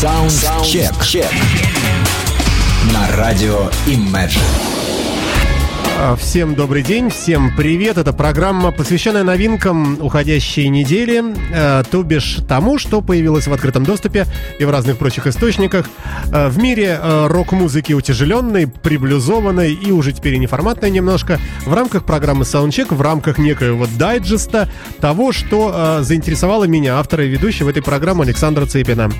Саундчек. На радио Imagine. А, всем добрый день, всем привет. Это программа, посвященная новинкам уходящей недели, э, то бишь тому, что появилось в открытом доступе и в разных прочих источниках. Э, в мире э, рок-музыки утяжеленной, приблюзованной и уже теперь и неформатной немножко, в рамках программы Soundcheck, в рамках некоего дайджеста того, что э, заинтересовало меня, автора и ведущего этой программы Александра Цыпина.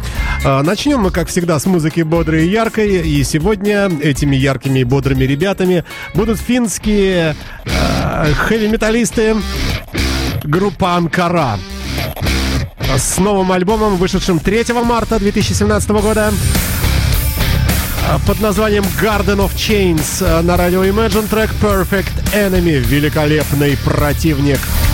Э, начнем мы, как всегда, с музыки бодрой и яркой, и сегодня этими яркими и бодрыми ребятами будут финны финские э, хэви-металлисты группа Анкара с новым альбомом, вышедшим 3 марта 2017 года под названием Garden of Chains на радио Imagine трек Perfect Enemy, великолепный противник. группа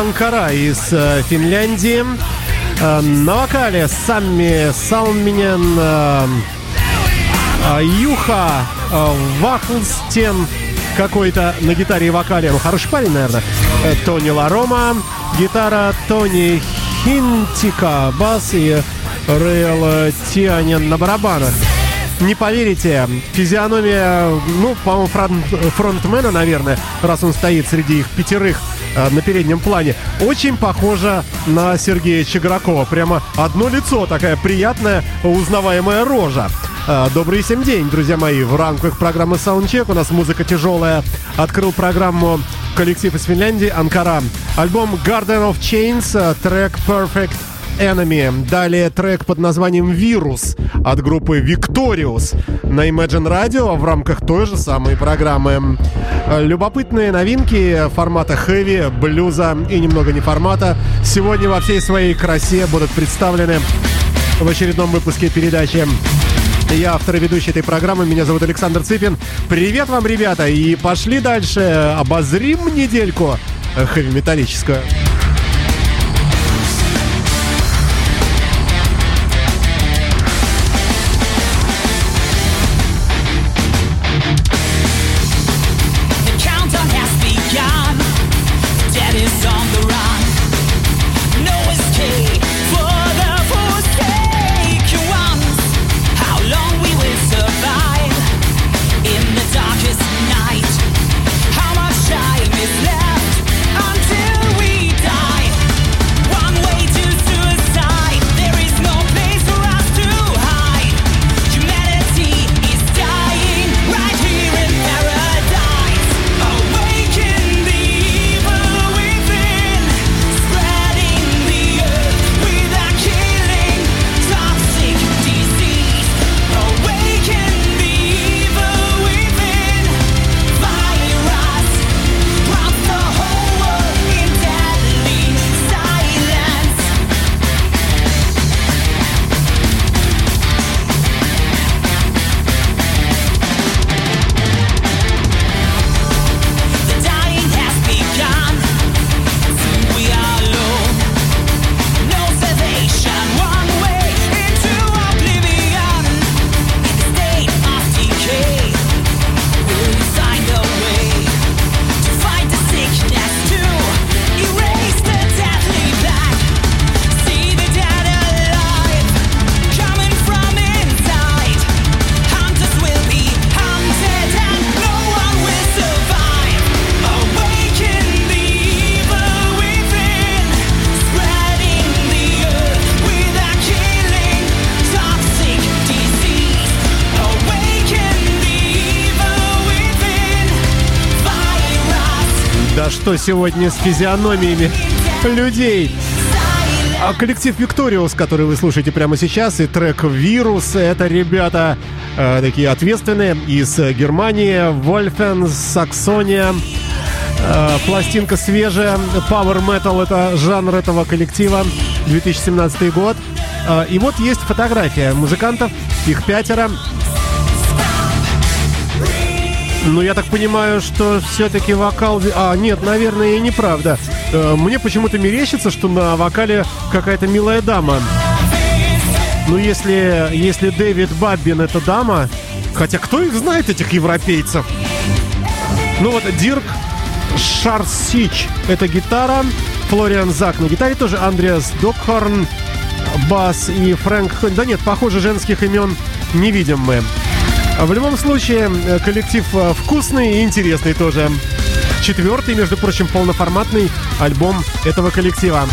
Анкара из э, Финляндии. Э, на вокале Самми Салминен, э, Юха Вахлстен какой-то на гитаре и вокале. Ну, хороший парень, наверное. Тони Ларома, гитара Тони Хинтика, бас и Рейл Тианин на барабанах. Не поверите, физиономия, ну, по-моему, фронт, фронтмена, наверное, раз он стоит среди их пятерых э, на переднем плане, очень похожа на Сергея Чегракова. Прямо одно лицо, такая приятная, узнаваемая рожа. Э, добрый всем день, друзья мои. В рамках программы Soundcheck у нас музыка тяжелая. Открыл программу коллектив из Финляндии Анкара. Альбом Garden of Chains, э, трек Perfect Enemy. Далее трек под названием «Вирус» от группы Victorious на Imagine Radio в рамках той же самой программы. Любопытные новинки формата хэви, блюза и немного не формата сегодня во всей своей красе будут представлены в очередном выпуске передачи я автор и ведущий этой программы. Меня зовут Александр Цыпин. Привет вам, ребята! И пошли дальше. Обозрим недельку хэви-металлическую. Сегодня с физиономиями людей. А коллектив Викториус, который вы слушаете прямо сейчас, и трек «Вирус» — это ребята э, такие ответственные из Германии, Вольфен, Саксония. Э, пластинка свежая, Power Metal — это жанр этого коллектива, 2017 год. Э, и вот есть фотография музыкантов, их пятеро. Ну, я так понимаю, что все-таки вокал... А, нет, наверное, и неправда. Э, мне почему-то мерещится, что на вокале какая-то милая дама. Ну, если, если Дэвид Баббин это дама... Хотя кто их знает, этих европейцев? Ну вот, Дирк Шарсич — это гитара. Флориан Зак на гитаре тоже. Андреас Докхорн, бас и Фрэнк... Да нет, похоже, женских имен не видим мы. А в любом случае, э, коллектив э, вкусный и интересный тоже. Четвертый, между прочим, полноформатный альбом этого коллектива.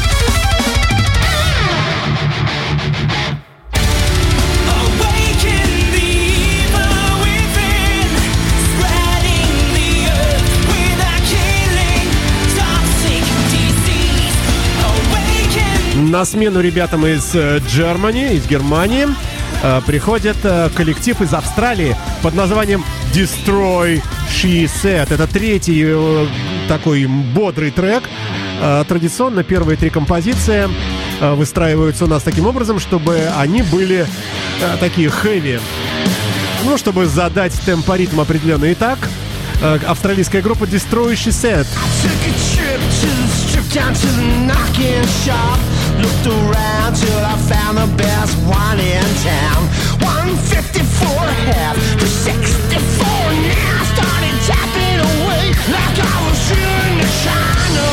На смену ребятам из Германии, из Германии, Э, приходит э, коллектив из Австралии под названием Destroy She Said. Это третий э, такой бодрый трек. Традиционно первые три композиции выстраиваются у нас таким образом, чтобы они были такие хэви. Ну, чтобы задать темпоритм определенный. Итак, австралийская группа Destroy She Said. down to the knocking shop. Looked around till I found the best one in town. 154 half for 64 now. Started tapping away like I was in China.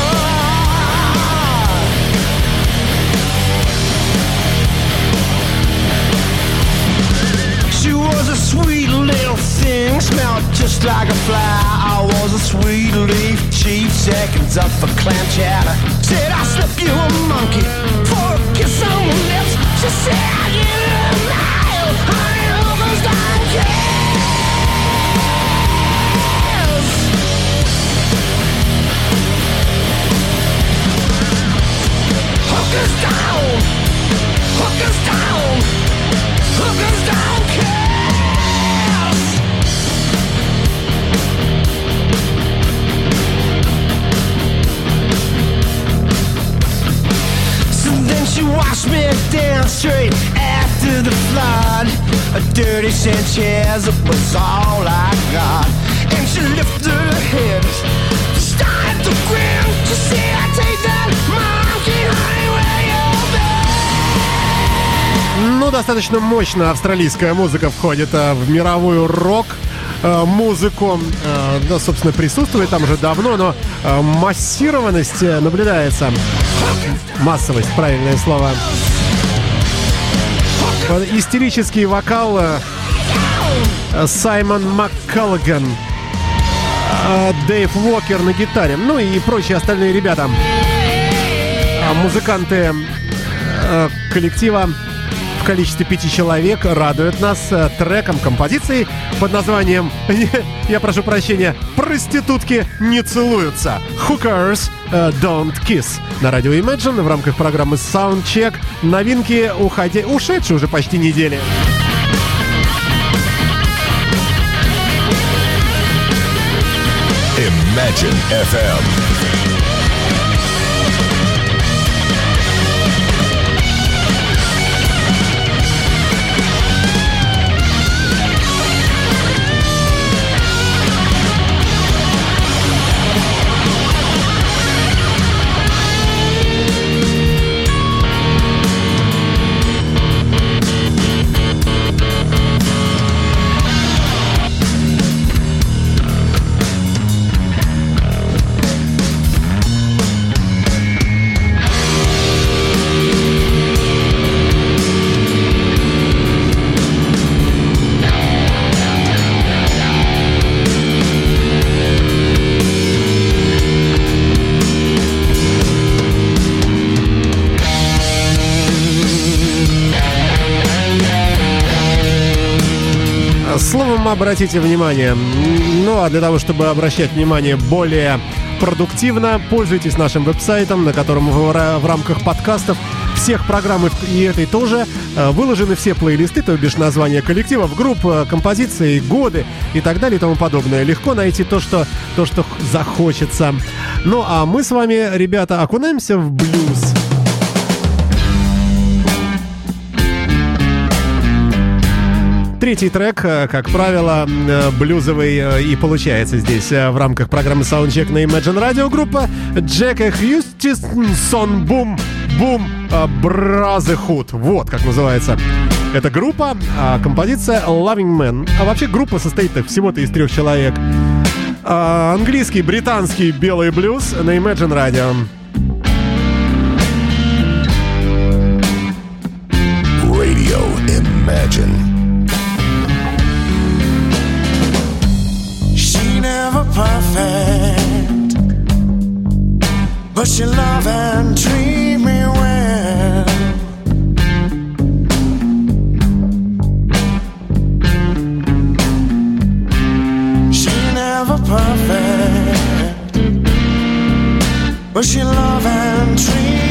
She was a sweet little thing, smelled just like a fly. I was a sweet leaf chief, seconds up for clam chowder. Said I slip you a monkey for a kiss on the lips. She said I get a mile, straight after the flood. A dirty Sanchez was all I got. And she lifted her head, started to grin. She said, I take that monkey been. Ну, достаточно мощно австралийская музыка входит а, в мировую рок э, музыку. Э, да, собственно, присутствует там уже давно, но э, массированность наблюдается. Массовость, правильное слово. Истерический вокал Саймон МакКаллиган, Дэйв Уокер на гитаре, ну и прочие остальные ребята. Музыканты коллектива в количестве пяти человек радуют нас э, треком композиции под названием, я прошу прощения, «Проститутки не целуются». Hookers uh, Don't Kiss. На радио Imagine в рамках программы Soundcheck новинки уходи... ушедшие уже почти недели. Imagine FM. Обратите внимание. Ну, а для того, чтобы обращать внимание более продуктивно. Пользуйтесь нашим веб-сайтом, на котором в, рамках подкастов всех программ и этой тоже э, выложены все плейлисты, то бишь названия коллективов, групп, э, композиции, годы и так далее и тому подобное. Легко найти то, что, то, что захочется. Ну а мы с вами, ребята, окунаемся в блюз. Третий трек, э, как правило, э, блюзовый э, и получается здесь в рамках программы Soundcheck на Imagine Radio группа Джека Хьюстисон Бум Бум Brotherhood. Вот как называется эта группа. А композиция Loving Man. А вообще группа состоит всего-то из трех человек. А, английский, британский белый блюз на Imagine. Radio but she love and treat me well. She never perfect, but she love and treat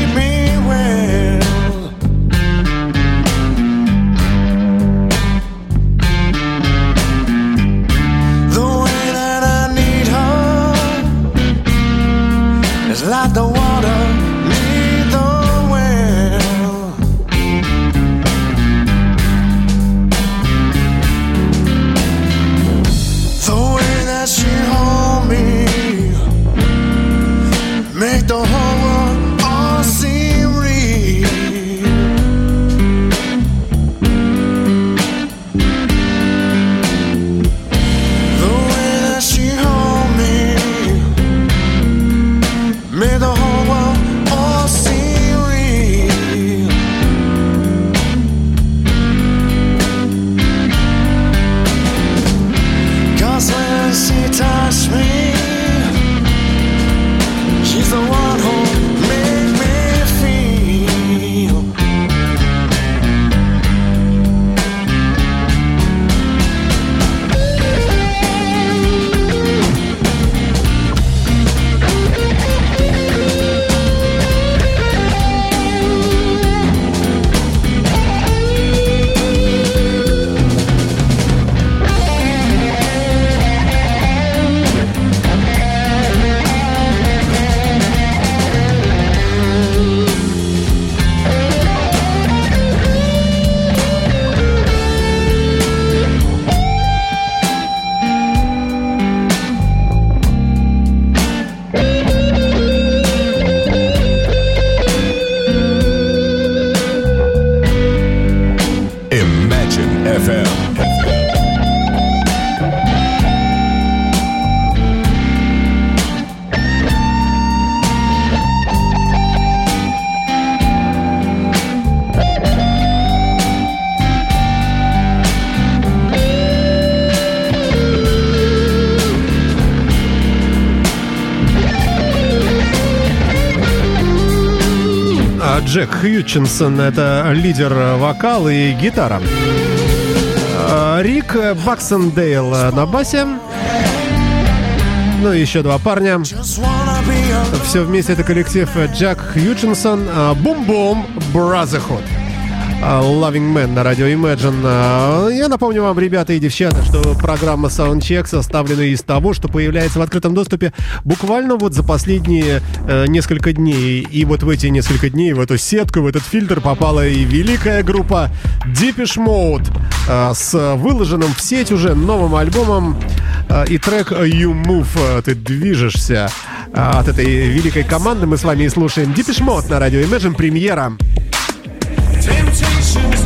Station FM. Jack Hutchinson — это лидер вокал и гитара. А Рик Баксендейл на басе. Ну и еще два парня. Все вместе это коллектив Jack Hutchinson Boom Boom Brotherhood. А, Loving Man на радио Imagine. А, Я напомню вам, ребята и девчата, что программа Soundcheck составлена из того, что появляется в открытом доступе буквально вот за последние э, несколько дней. И вот в эти несколько дней в эту сетку, в этот фильтр попала и великая группа Deepish Mode э, с выложенным в сеть уже новым альбомом э, и трек You Move, э, ты движешься. А, От этой великой команды мы с вами и слушаем Deepish Mode на радио Imagine премьера. should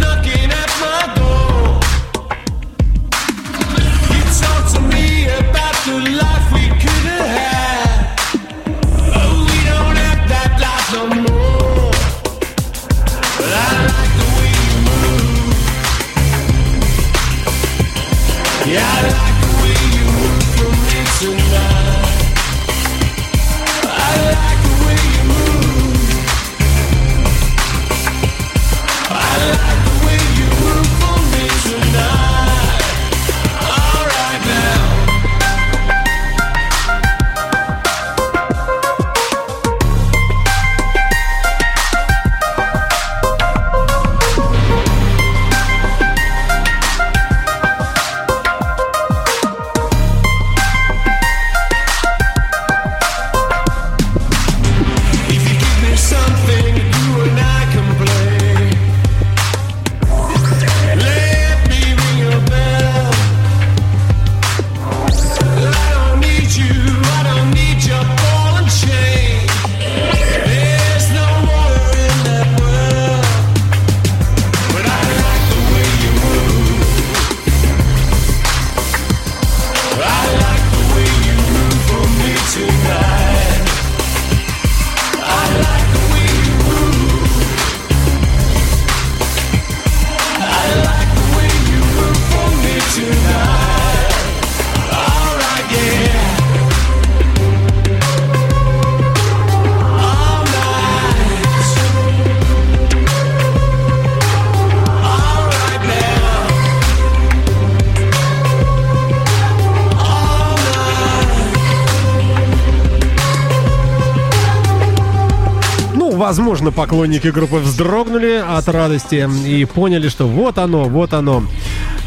Возможно, поклонники группы вздрогнули от радости и поняли, что вот оно, вот оно.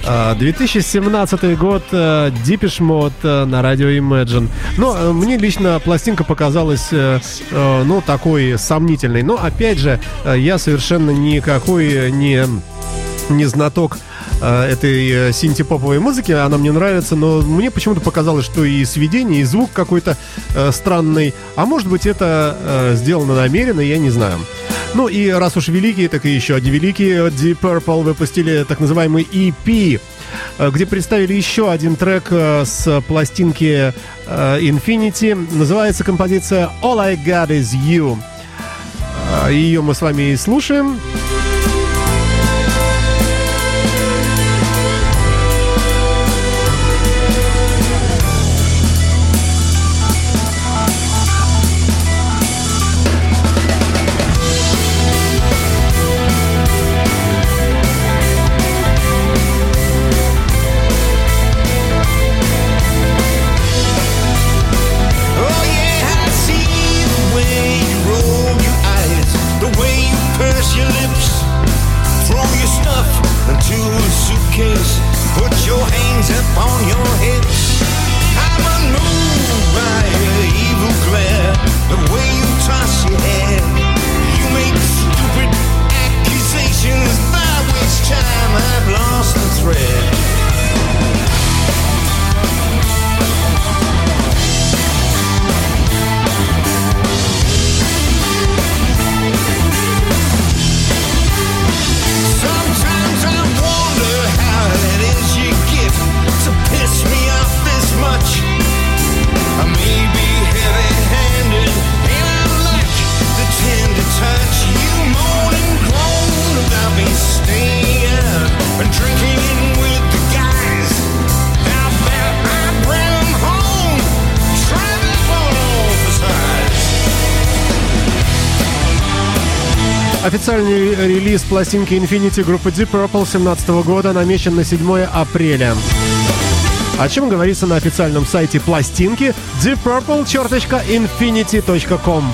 А, 2017 год э, Deepish Mode э, на радио Imagine. Но э, мне лично пластинка показалась, э, э, ну, такой сомнительной. Но, опять же, э, я совершенно никакой не, не знаток э, этой э, синтепоповой музыки, она мне нравится, но мне почему-то показалось, что и сведение, и звук какой-то э, странный, а может быть это э, сделано намеренно, я не знаю. Ну и раз уж великие, так и еще одни великие, Deep Purple выпустили так называемый EP, э, где представили еще один трек э, с пластинки Infinity. Называется композиция All I Got Is You. Ее мы с вами и слушаем. Официальный релиз пластинки Infinity группы Deep Purple 2017 года намечен на 7 апреля. О чем говорится на официальном сайте пластинки deeppurple.infinity.com.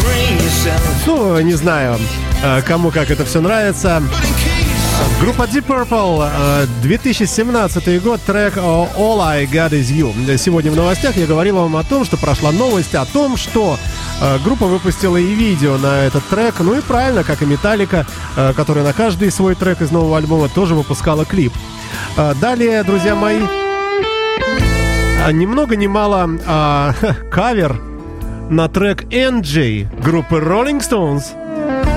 bring yourself, Ну, не знаю, э, кому как это все нравится. Группа Deep Purple, э, 2017 год, трек э, All I Got Is You. Сегодня в новостях я говорил вам о том, что прошла новость о том, что э, группа выпустила и видео на этот трек. Ну и правильно, как и Металлика, э, которая на каждый свой трек из нового альбома тоже выпускала клип. Э, Далее, друзья мои, ни много ни мало а, кавер на трек NJ группы Rolling Stones.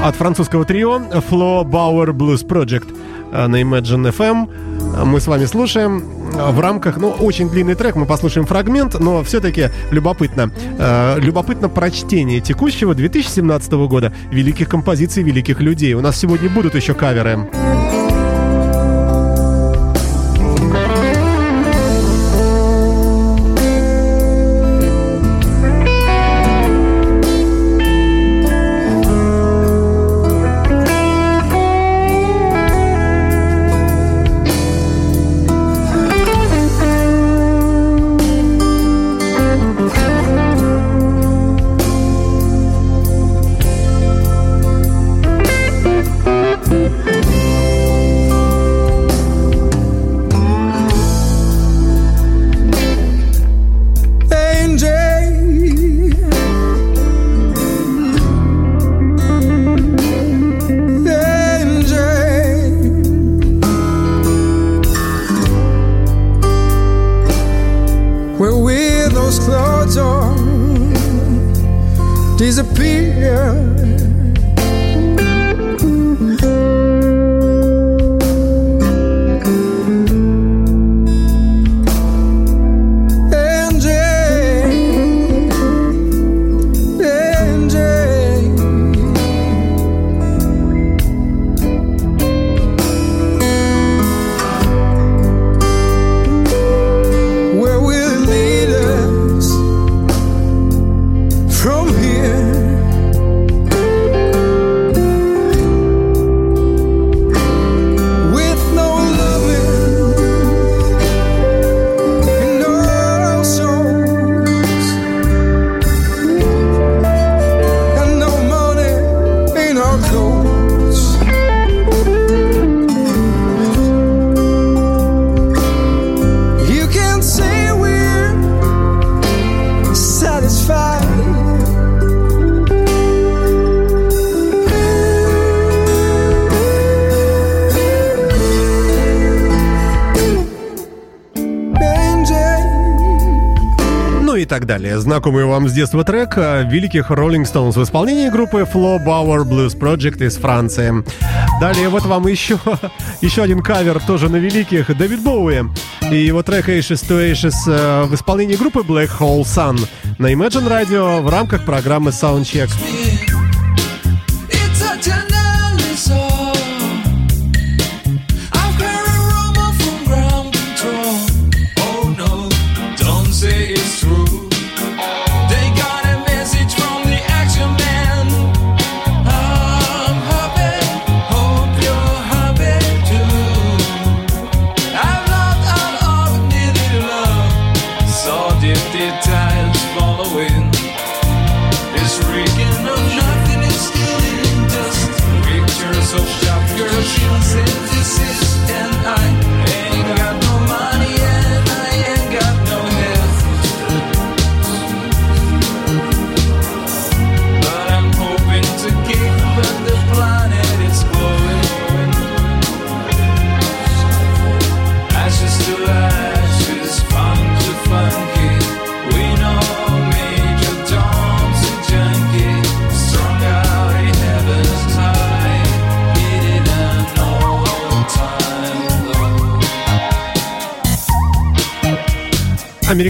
От французского трио Flo Bauer Blues Project э, на Imagine FM. Мы с вами слушаем э, в рамках, ну, очень длинный трек, мы послушаем фрагмент, но все-таки любопытно. Э, любопытно прочтение текущего 2017 года великих композиций великих людей. У нас сегодня будут еще каверы. Далее. Знакомый вам с детства трек великих Rolling Stones в исполнении группы Flo Bauer Blues Project из Франции. Далее вот вам еще, еще один кавер тоже на великих Дэвид Боуи и его трек Ashes to Ashes э, в исполнении группы Black Hole Sun на Imagine Radio в рамках программы Soundcheck.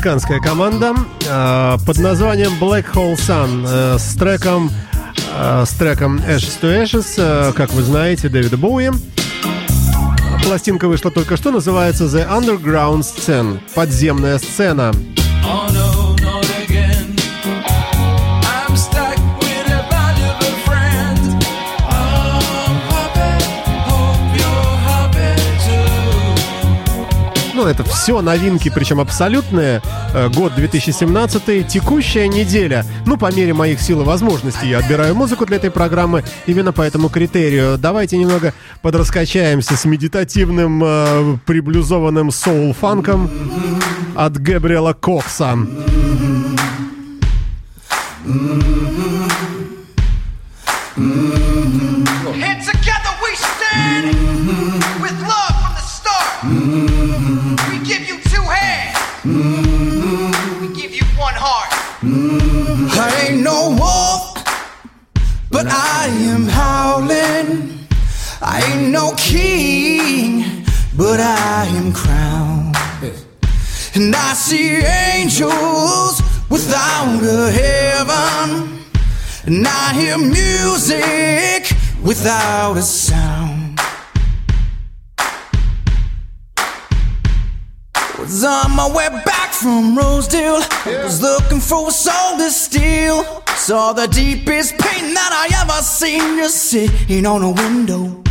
Американская команда э, под названием Black Hole Sun э, с треком э, с треком Ashes to Ashes, э, как вы знаете, Дэвида Боуи. Пластинка вышла только что, называется The Underground Scene, подземная сцена. Ну, это все новинки, причем абсолютные. Э, Год 2017, текущая неделя. Ну, по мере моих сил и возможностей я отбираю музыку для этой программы именно по этому критерию. Давайте немного подраскачаемся с медитативным, э, приблюзованным соул-фанком от Габриэла Кокса. And heart. I am but I ain't no king, but I am crowned. And I see angels without a heaven. And I hear music without a sound. Was on my way back from Rosedale. Was looking for a soul to steal. Saw the deepest pain that I ever seen just sitting on a window.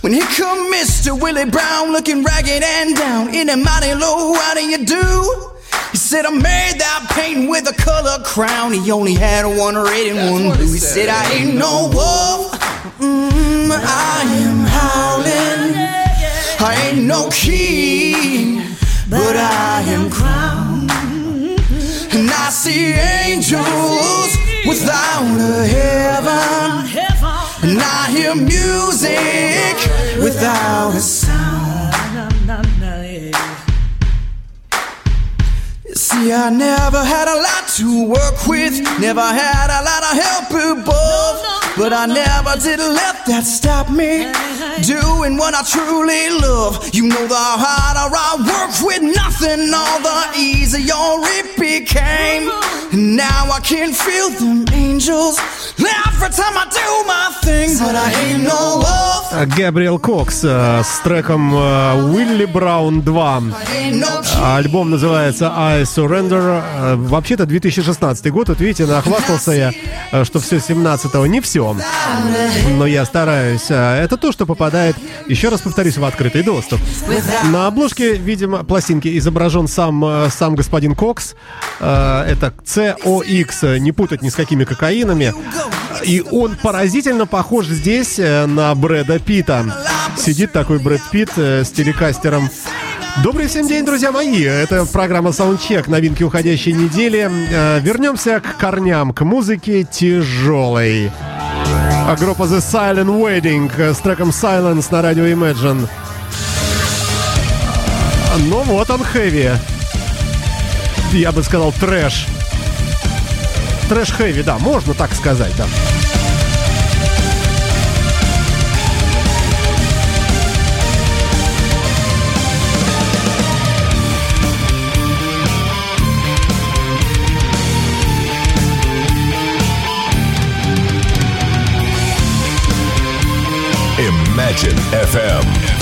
When here come Mr. Willie Brown looking ragged and down in a mighty low, how do you do? He said I made that paint with a color crown. He only had one red and one blue. He said I ain't no wolf. Mm, I am howling. I ain't no king, but I am crowned. And I see angels without a heaven. And I hear music without a sound. See, I never had a lot to work with, never had a lot of help above. But I never did let that stop me doing what I truly love. You know, the harder I worked with nothing, all the easier it became. And now I can feel them angels Now, every time I do my thing, but I ain't no wolf. Габриэл Кокс э, с треком э, «Уилли Браун 2». Ain't no king. Альбом называется I Surrender. Э, Вообще-то 2016 год. Вот видите, нахвастался я, что все 17-го. Не все. Но я стараюсь. Это то, что попадает, еще раз повторюсь, в открытый доступ. На обложке, видимо, пластинки изображен сам, сам господин Кокс. Это COX, не путать ни с какими кокаинами. И он поразительно похож здесь на Брэда Питта. Сидит такой Брэд Питт э, с телекастером. Добрый всем день, друзья мои! Это программа Soundcheck, новинки уходящей недели. Э, Вернемся к корням, к музыке тяжелой. А группа The Silent Wedding э, с треком Silence на радио Imagine. Ну вот он, хэви. Я бы сказал трэш. Трэш-хэви, да, можно так сказать, да. Imagine FM.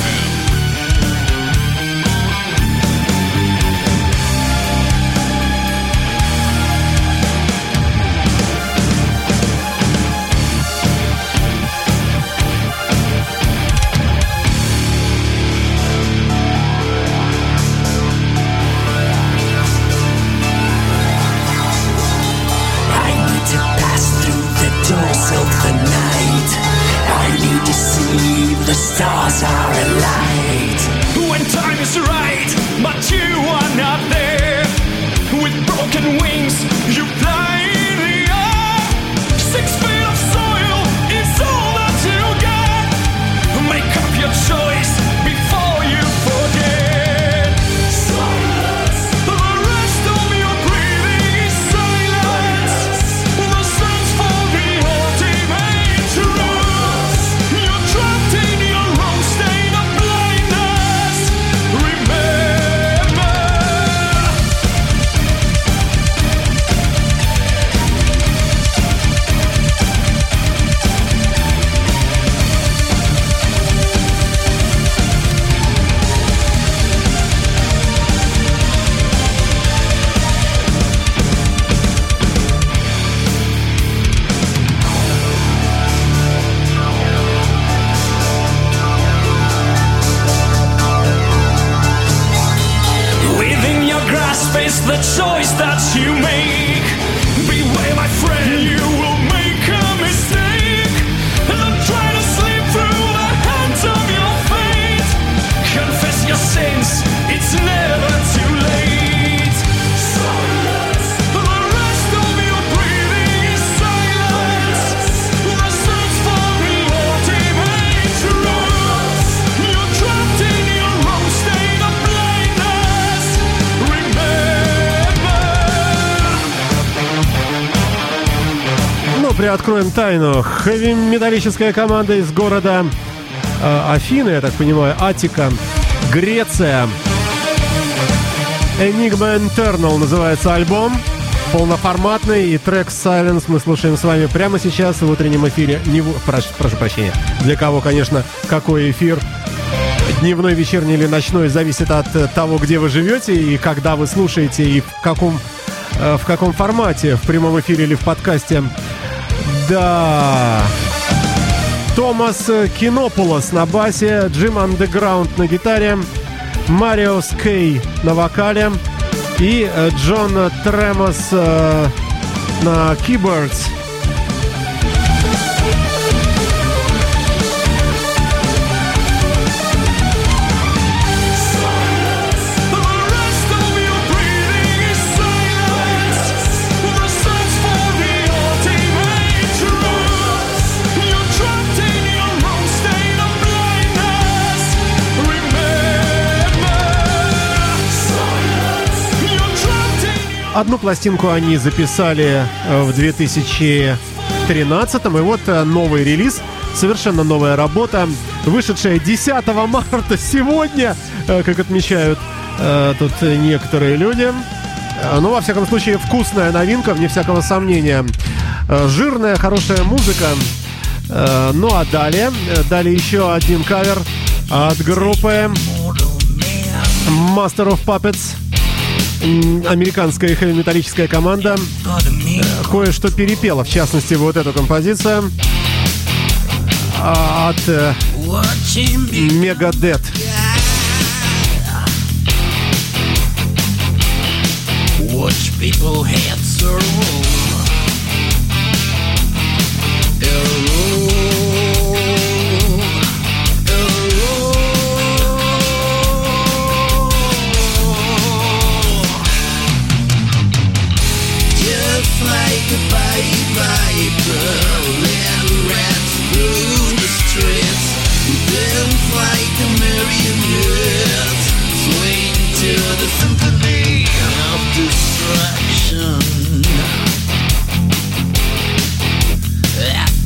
Приоткроем тайну. Хэви-металлическая команда из города э, Афины, я так понимаю, Атика, Греция. Enigma Internal называется альбом. Полноформатный и трек Silence мы слушаем с вами прямо сейчас в утреннем эфире. Не в- прош- прошу прощения. Для кого, конечно, какой эфир дневной, вечерний или ночной, зависит от э, того, где вы живете и когда вы слушаете и в каком, э, в каком формате, в прямом эфире или в подкасте. Да. Томас Кинополос на басе, Джим Андеграунд на гитаре, Марио Скей на вокале и Джон Тремос э, на keyboards. Одну пластинку они записали э, в 2013 и вот э, новый релиз, совершенно новая работа, вышедшая 10 марта сегодня, э, как отмечают тут некоторые люди. Э, Ну, во всяком случае, вкусная новинка, вне всякого сомнения. Жирная, хорошая музыка. Ну, а далее, далее еще один кавер от группы Master of Puppets американская хэви-металлическая команда э, кое-что перепела, в частности, вот эту композицию а, от э, Megadeth. Watch people heads roll.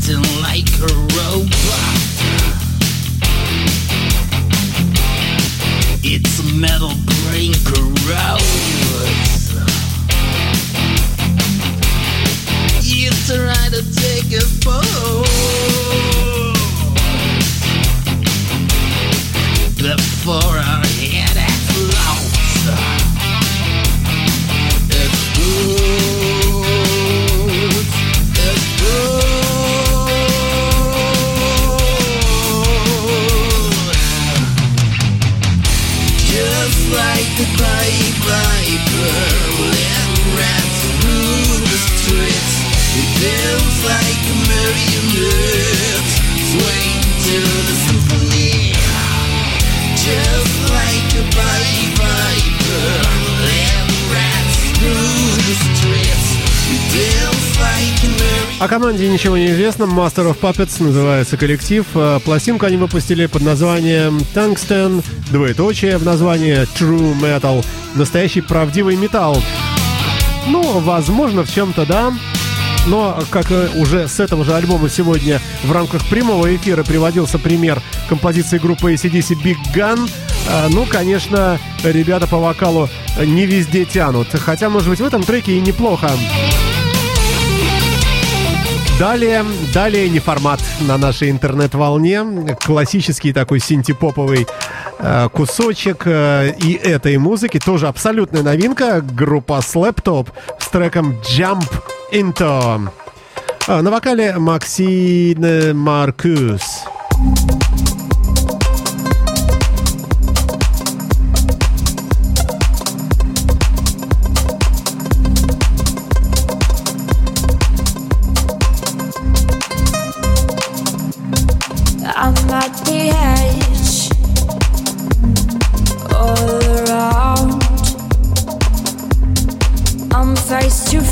It's a robot. It's metal brain corrodes. Команде ничего не известно. Master of Puppets называется коллектив. Э, Пластинку они выпустили под названием Tungsten, двоеточие в названии True Metal. Настоящий правдивый металл. Ну, возможно, в чем-то да. Но, как уже с этого же альбома сегодня в рамках прямого эфира приводился пример композиции группы ACDC Big Gun, э, ну, конечно, ребята по вокалу не везде тянут. Хотя, может быть, в этом треке и неплохо. Далее, далее не формат на нашей интернет-волне. Классический такой синтепоповый э, кусочек э, и этой музыки. Тоже абсолютная новинка. Группа Slaptop с треком Jump Into. А, на вокале Максин Маркус.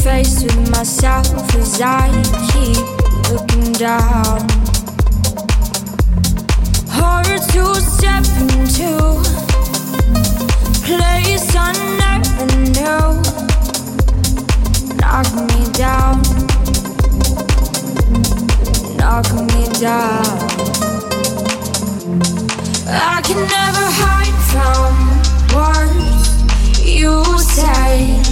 Face with myself as I keep looking down. Hard to step into, place I never knew. Knock me down, knock me down. I can never hide from words you say.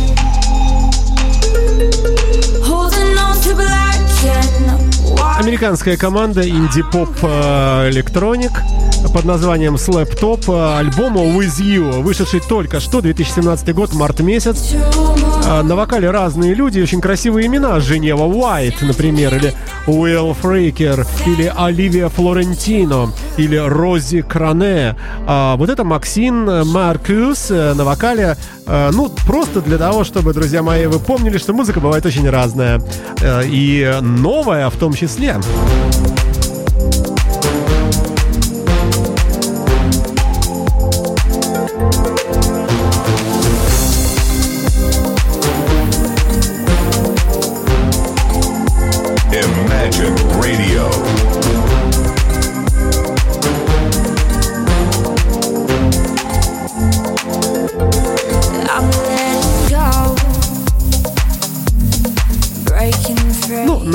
Американская команда инди-поп э, электроник под названием Slap Top э, альбома With You, вышедший только что, 2017 год, март месяц. А, На вокале разные люди, очень красивые имена. Женева Уайт, например, или Уилл Фрейкер, или Оливия Флорентино, или Рози Кране. А вот это Максин Маркус э, на вокале. Э, Ну, просто для того, чтобы, друзья мои, вы помнили, что музыка бывает очень разная. Э, И новая в том числе.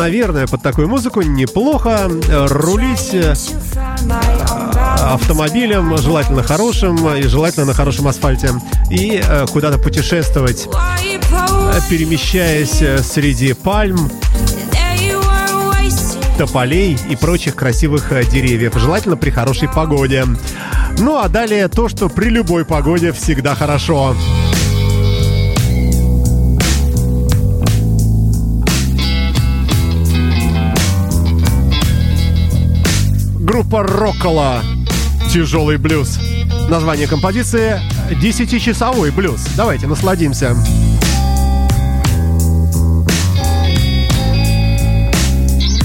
Наверное, под такую музыку неплохо э, рулить э, автомобилем, желательно хорошим, и желательно на хорошем асфальте, и э, куда-то путешествовать, перемещаясь среди пальм, тополей и прочих красивых деревьев, желательно при хорошей погоде. Ну а далее то, что при любой погоде всегда хорошо. Группа Роккола «Тяжелый блюз». Название композиции «Десятичасовой блюз». Давайте насладимся.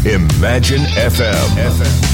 Imagine FM. This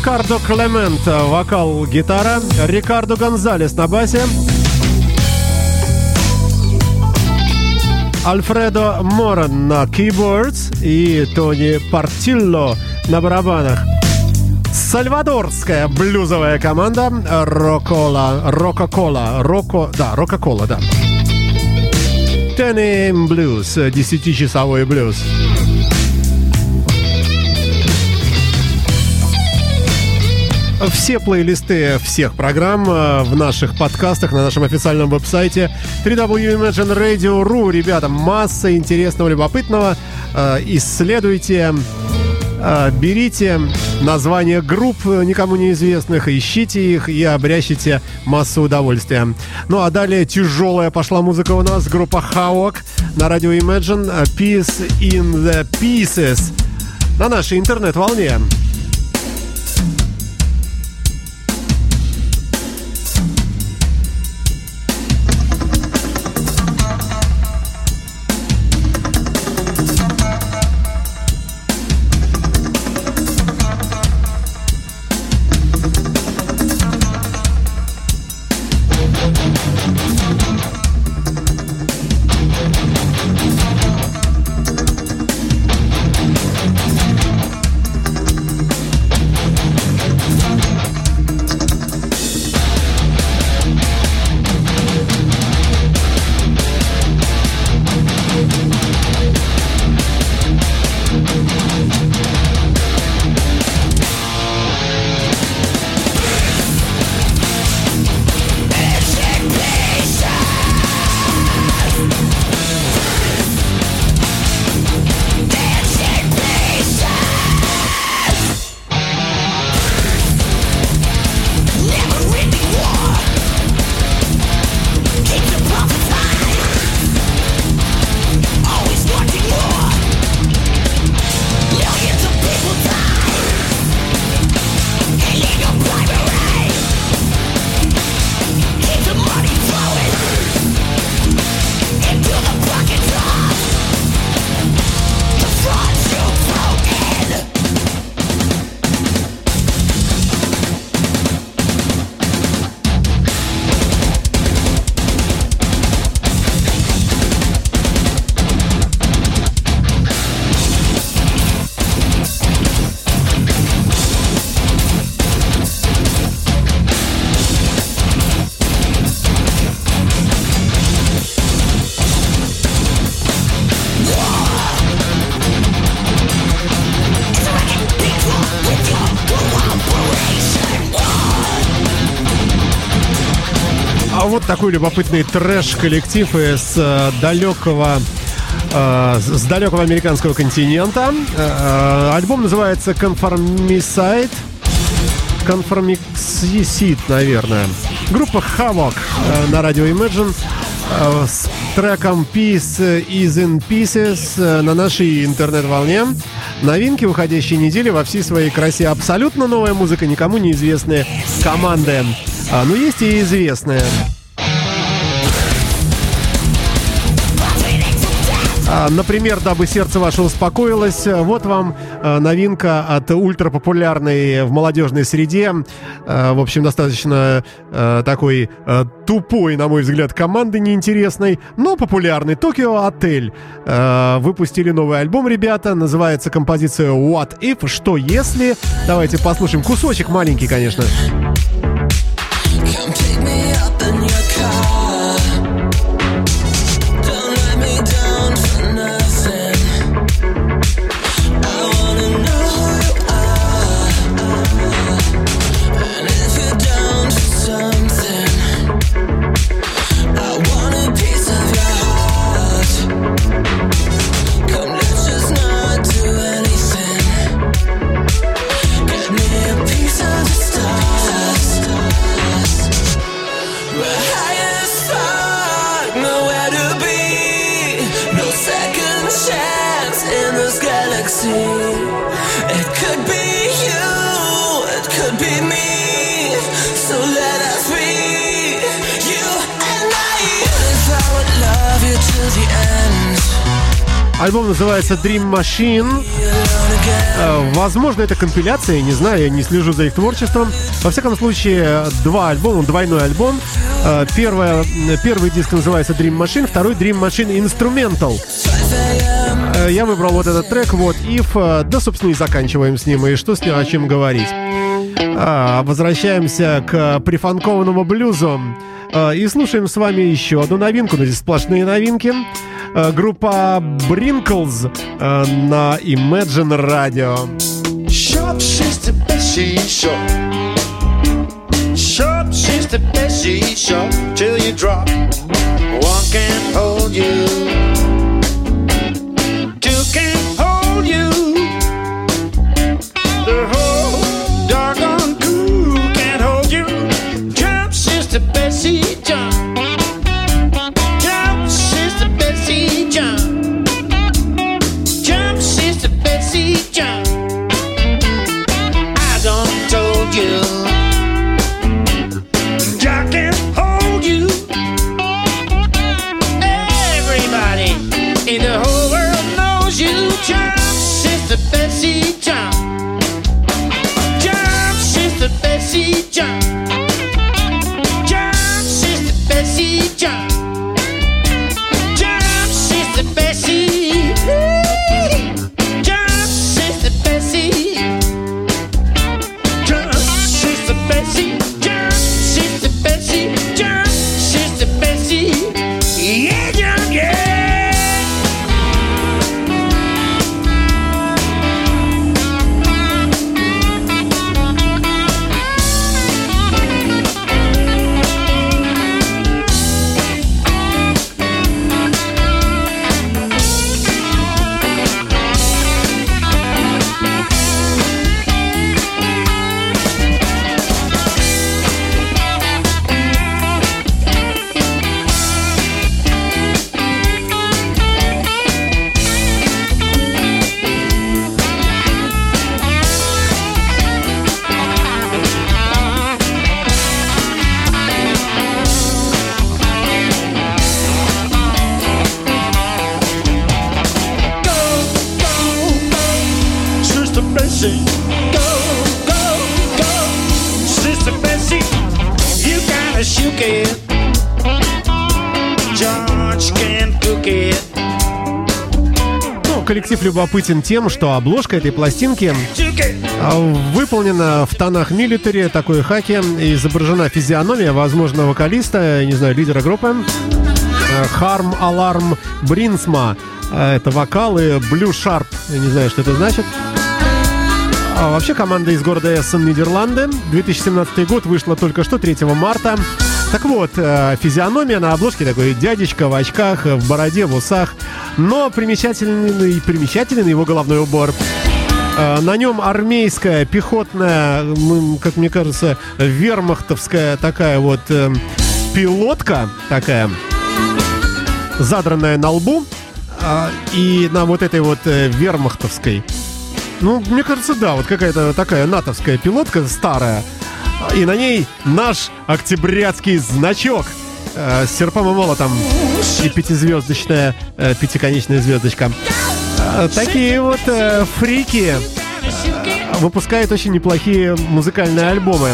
Рикардо Клемент, вокал, гитара. Рикардо Гонзалес на басе. Альфредо Моран на keyboards и Тони Партилло на барабанах. Сальвадорская блюзовая команда Рокола, Рока-Кола, Роко, да, Рока-Кола, да. Ten AM Blues, 10-часовой блюз. Все плейлисты всех программ э, в наших подкастах на нашем официальном веб-сайте www.imagineradio.ru. Ребята, масса интересного, любопытного. Э, Исследуйте, э, берите названия групп никому неизвестных, ищите их и обрящите массу удовольствия. Ну а далее тяжелая пошла музыка у нас. Группа Hawk на радио Imagine. Peace in the Pieces. На нашей интернет-волне. Такой любопытный трэш-коллектив из э, далекого э, с далекого американского континента. Э, альбом называется Conformicide. Conformicide, наверное. Группа Havoc на радио Imagine с треком Peace is in Pieces на нашей интернет-волне. Новинки уходящей недели во всей своей красе. Абсолютно новая музыка, никому неизвестные команды. А, ну, есть и известные. Например, дабы сердце ваше успокоилось, э, вот вам э, новинка от ультрапопулярной в молодежной среде, э, в общем, достаточно такой тупой, на мой взгляд, команды неинтересной, но популярный. Токио Отель выпустили новый альбом, ребята, называется композиция What If, что если. Давайте послушаем кусочек маленький, конечно. Come pick me up in your car. Называется Dream Machine. Э, Возможно, это компиляция, я не знаю, я не слежу за их творчеством. Во всяком случае, два альбома, двойной альбом. Э, Первое, первый диск называется Dream Machine, второй Dream Machine Instrumental. 5 a.m. Э, Я выбрал вот этот трек, вот If, да, собственно, и заканчиваем с ним, и что с ним, о чем говорить. Возвращаемся к прифанкованному блюзу и слушаем с вами еще одну новинку, но здесь сплошные новинки. Э, Группа Brinkles э, на Imagine Radio. Short, she's the best, she's. Short, she's the. Till you drop, one can't hold you. Любопытен тем, что обложка этой пластинки а, выполнена в тонах милитари, такой хаки, изображена физиономия, возможно, вокалиста, не знаю, лидера группы. Э, Харм Аларм Бринсма. Э, Это вокалы Блю Шарп. Я не знаю, что это значит. А вообще команда из города Эссен, Нидерланды. 2017 год вышла только что, 3 марта. Так вот, э, физиономия на обложке такой дядечка в очках, в бороде, в усах. Но примечательный, примечателен его головной убор. Э, На нем армейская, пехотная, м, как мне кажется, вермахтовская такая вот э, пилотка такая, задранная на лбу. а, И на вот этой вот вермахтовской ну, мне кажется, да, вот какая-то такая натовская пилотка старая. И на ней наш октябрятский значок э, с серпом и молотом. И пятизвездочная, э, пятиконечная звездочка. Э, такие вот фрики выпускают очень неплохие музыкальные альбомы.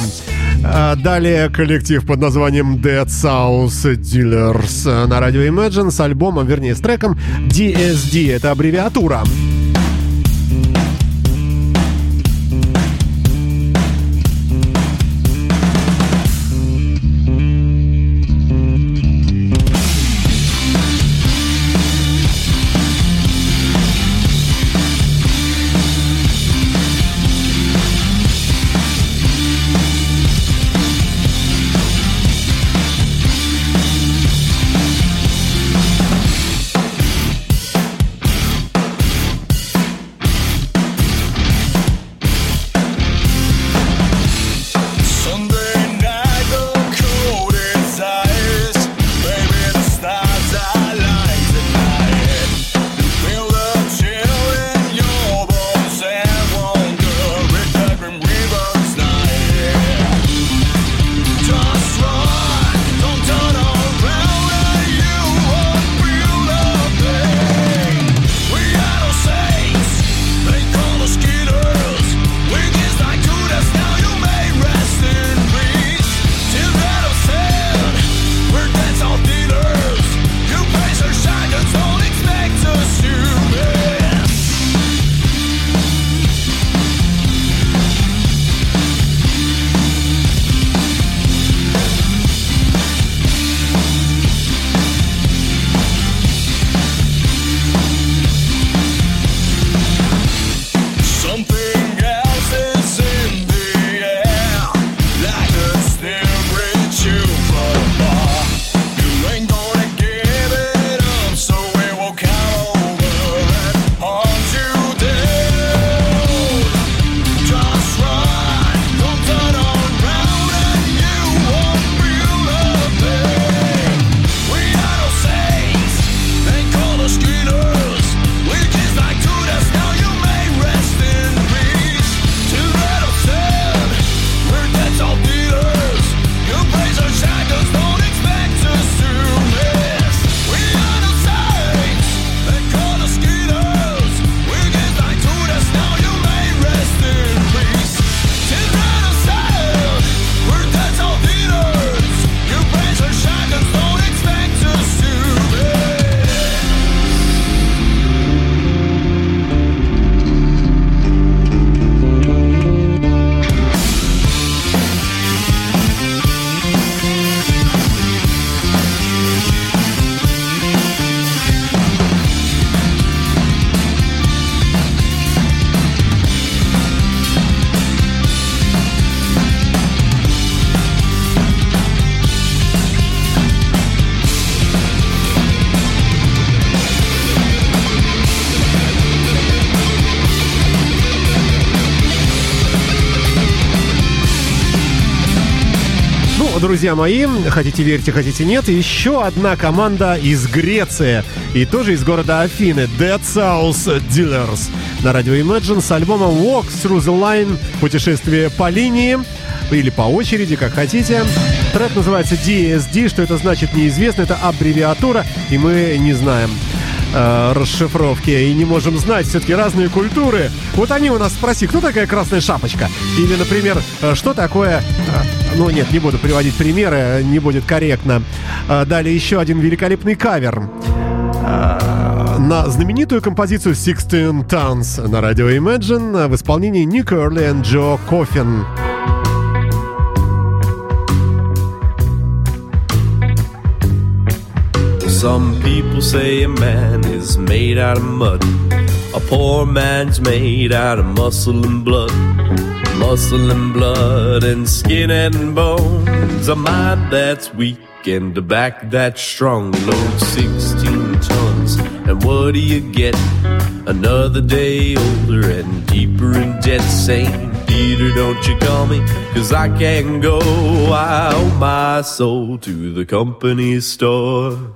Далее коллектив под названием Dead South Dealers на радио Imagine с альбомом, вернее, с треком DSD. Это аббревиатура. Друзья мои, хотите верьте, хотите нет, еще одна команда из Греции и тоже из города Афины, Dead South Dealers на радио Imagine с альбомом Walk Through the Line, путешествие по линии или по очереди, как хотите. Трек называется DSD, что это значит неизвестно, это аббревиатура, и мы не знаем э, расшифровки и не можем знать все-таки разные культуры. Вот они у нас спроси, кто такая красная шапочка? Или, например, э, что такое... ну нет, не буду приводить примеры, не будет корректно. Э, Далее еще один великолепный кавер э, на знаменитую композицию Sixteen Tons на радио Imagine в исполнении Ник Эрли и Джо Коффин. Some people say a man is made out of mud. A poor man's made out of muscle and blood. Muscle and blood and skin and bones. A mind that's weak and a back that's strong. Load 16 tons. And what do you get? Another day older and deeper in debt. Saint Peter, don't you call me? Cause I can't go. I owe my soul to the company store.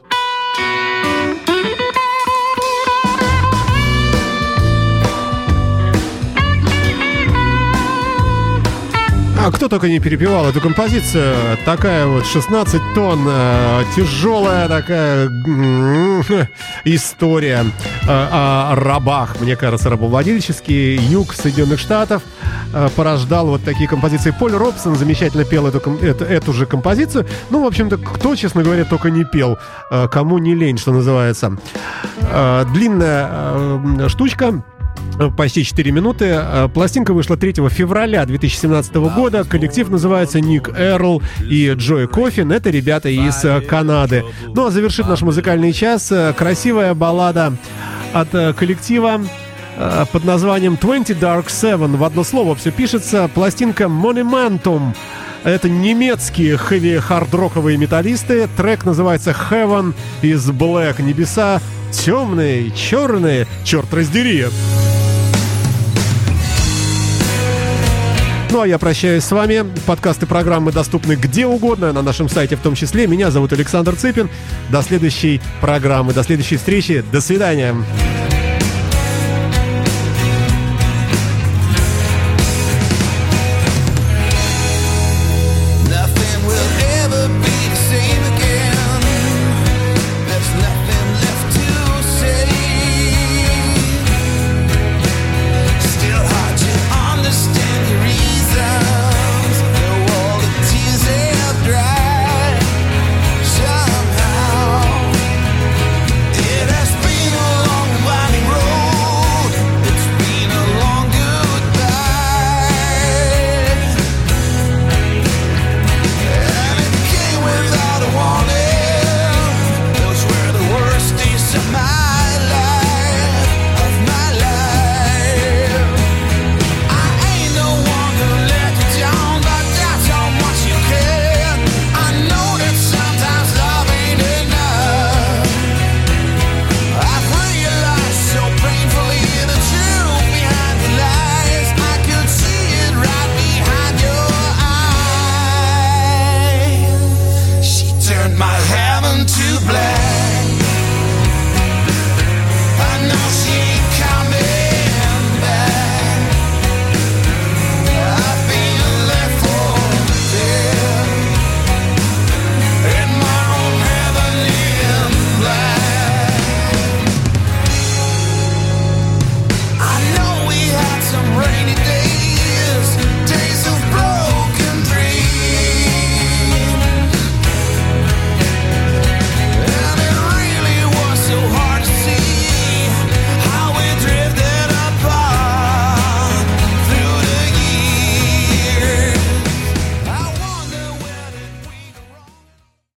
А кто только не перепевал эту композицию. Такая вот 16 тонн, э, тяжелая такая история э, о рабах. Мне кажется, рабовладельческий юг Соединенных Штатов э, порождал вот такие композиции. Поль Робсон замечательно пел эту, эту, эту же композицию. Ну, в общем-то, кто, честно говоря, только не пел. Кому не лень, что называется. Длинная штучка. Почти 4 минуты. Э, Пластинка вышла 3 февраля 2017 года. Коллектив называется Ник Эрл и Джой Кофин. Это ребята из э, Канады. Ну а завершит наш музыкальный час э, красивая баллада от э, коллектива э, под названием 20 Dark Seven. В одно слово все пишется. Пластинка Monumentum. Это немецкие хэви-хард-роковые металлисты. Трек называется Heaven is Black. Небеса темные, черные. Черт раздери. Ну а я прощаюсь с вами. Подкасты программы доступны где угодно, на нашем сайте в том числе. Меня зовут Александр Цыпин. До следующей программы, до следующей встречи. До свидания.